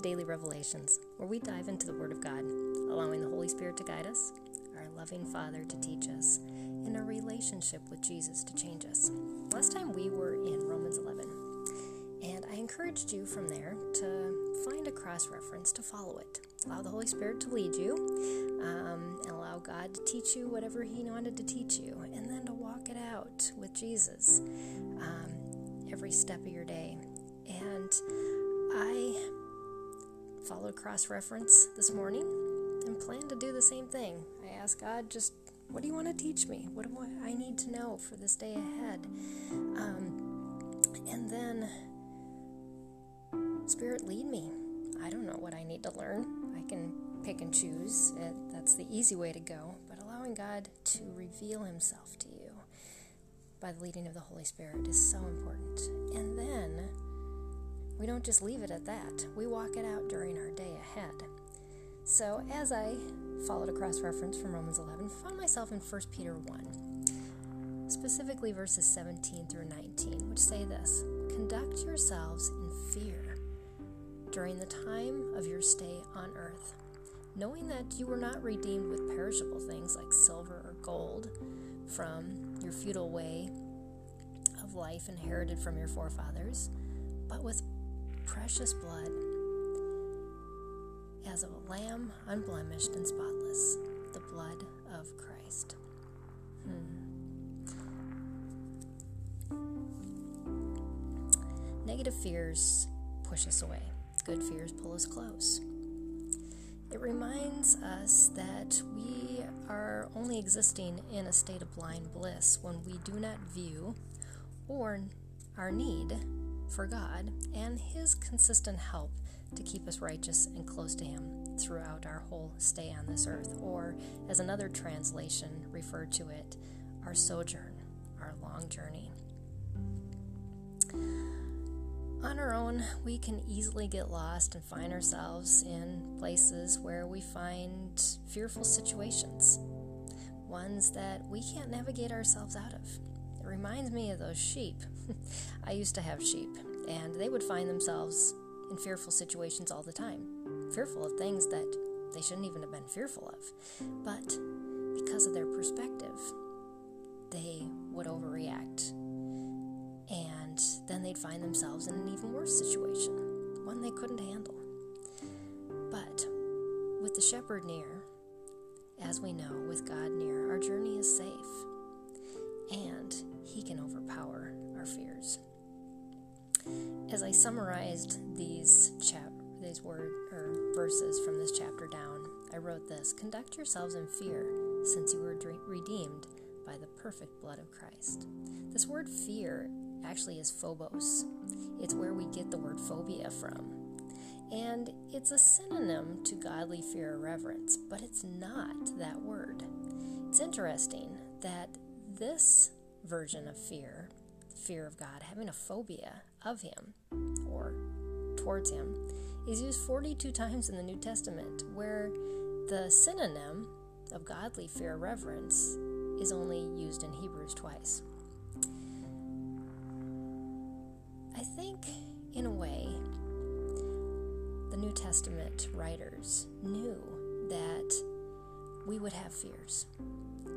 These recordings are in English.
Daily Revelations, where we dive into the Word of God, allowing the Holy Spirit to guide us, our loving Father to teach us, and a relationship with Jesus to change us. Last time we were in Romans 11, and I encouraged you from there to find a cross reference to follow it. Allow the Holy Spirit to lead you, um, and allow God to teach you whatever He wanted to teach you, and then to walk it out with Jesus um, every step of your day. Followed cross reference this morning and plan to do the same thing. I asked God, just what do you want to teach me? What do I need to know for this day ahead? Um, and then, Spirit, lead me. I don't know what I need to learn. I can pick and choose. It, that's the easy way to go. But allowing God to reveal Himself to you by the leading of the Holy Spirit is so important. And then, we don't just leave it at that, we walk it out during our day ahead. So, as I followed a cross reference from Romans 11, found myself in 1 Peter 1, specifically verses 17 through 19, which say this Conduct yourselves in fear during the time of your stay on earth, knowing that you were not redeemed with perishable things like silver or gold from your futile way of life inherited from your forefathers, but with precious blood as of a lamb unblemished and spotless, the blood of Christ. Hmm. Negative fears push us away, good fears pull us close. It reminds us that we are only existing in a state of blind bliss when we do not view or our need for God and His consistent help to keep us righteous and close to Him throughout our whole stay on this earth, or as another translation referred to it, our sojourn, our long journey. On our own, we can easily get lost and find ourselves in places where we find fearful situations, ones that we can't navigate ourselves out of. It reminds me of those sheep. I used to have sheep, and they would find themselves in fearful situations all the time, fearful of things that they shouldn't even have been fearful of. But because of their perspective, they would overreact. And then they'd find themselves in an even worse situation, one they couldn't handle. But with the shepherd near, as we know, with God near, our journey is safe. As I summarized these chap these word or verses from this chapter down, I wrote this: Conduct yourselves in fear, since you were redeemed by the perfect blood of Christ. This word fear actually is phobos. It's where we get the word phobia from. And it's a synonym to godly fear or reverence, but it's not that word. It's interesting that this version of fear, fear of God, having a phobia of Him or towards Him, is used 42 times in the New Testament, where the synonym of godly fear reverence is only used in Hebrews twice. I think, in a way, the New Testament writers knew that we would have fears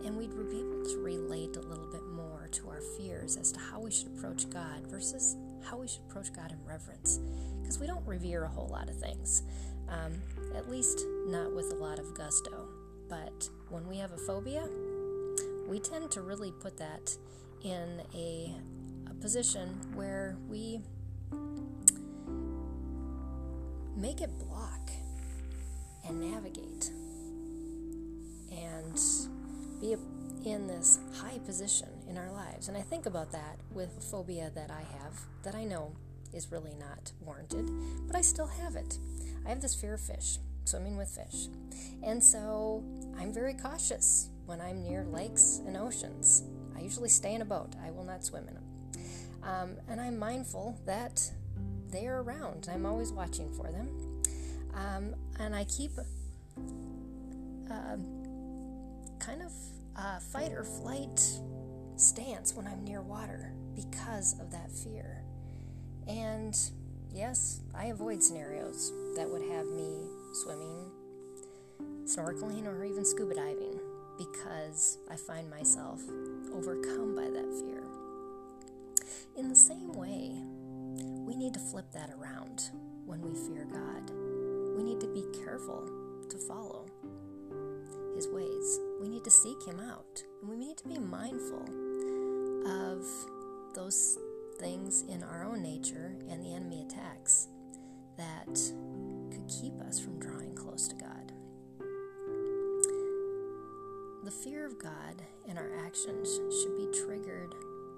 and we'd be able to relate a little bit more to our fears as to how we should approach God versus how we should approach God in reverence. Because we don't revere a whole lot of things, um, at least not with a lot of gusto. But when we have a phobia, we tend to really put that in a, a position where we make it block and navigate and be in this high position in our lives. And I think about that with a phobia that I have that I know is really not warranted, but I still have it. I have this fear of fish, swimming with fish. And so I'm very cautious when I'm near lakes and oceans. I usually stay in a boat, I will not swim in them. Um, and I'm mindful that they are around. I'm always watching for them. Um, and I keep uh, kind of fight or flight stance when I'm near water because of that fear. And yes, I avoid scenarios that would have me swimming, snorkeling, or even scuba diving because I find myself overcome by that fear. In the same way, we need to flip that around when we fear God. We need to be careful to follow His ways. We need to seek Him out. And we need to be mindful of those things in our own nature and the enemy attacks that could keep us from drawing close to God. The fear of God and our actions should be triggered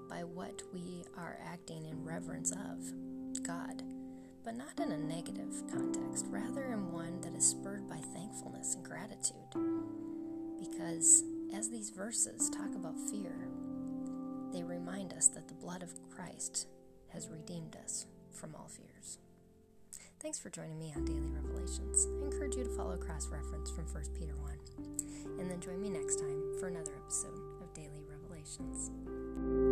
by what we are acting in reverence of God, but not in a negative context, rather in one that is spurred by thankfulness and gratitude. Because as these verses talk about fear, they remind us that the blood of Christ has redeemed us from all fears. Thanks for joining me on Daily Revelations. I encourage you to follow cross reference from 1 Peter 1. And then join me next time for another episode of Daily Revelations.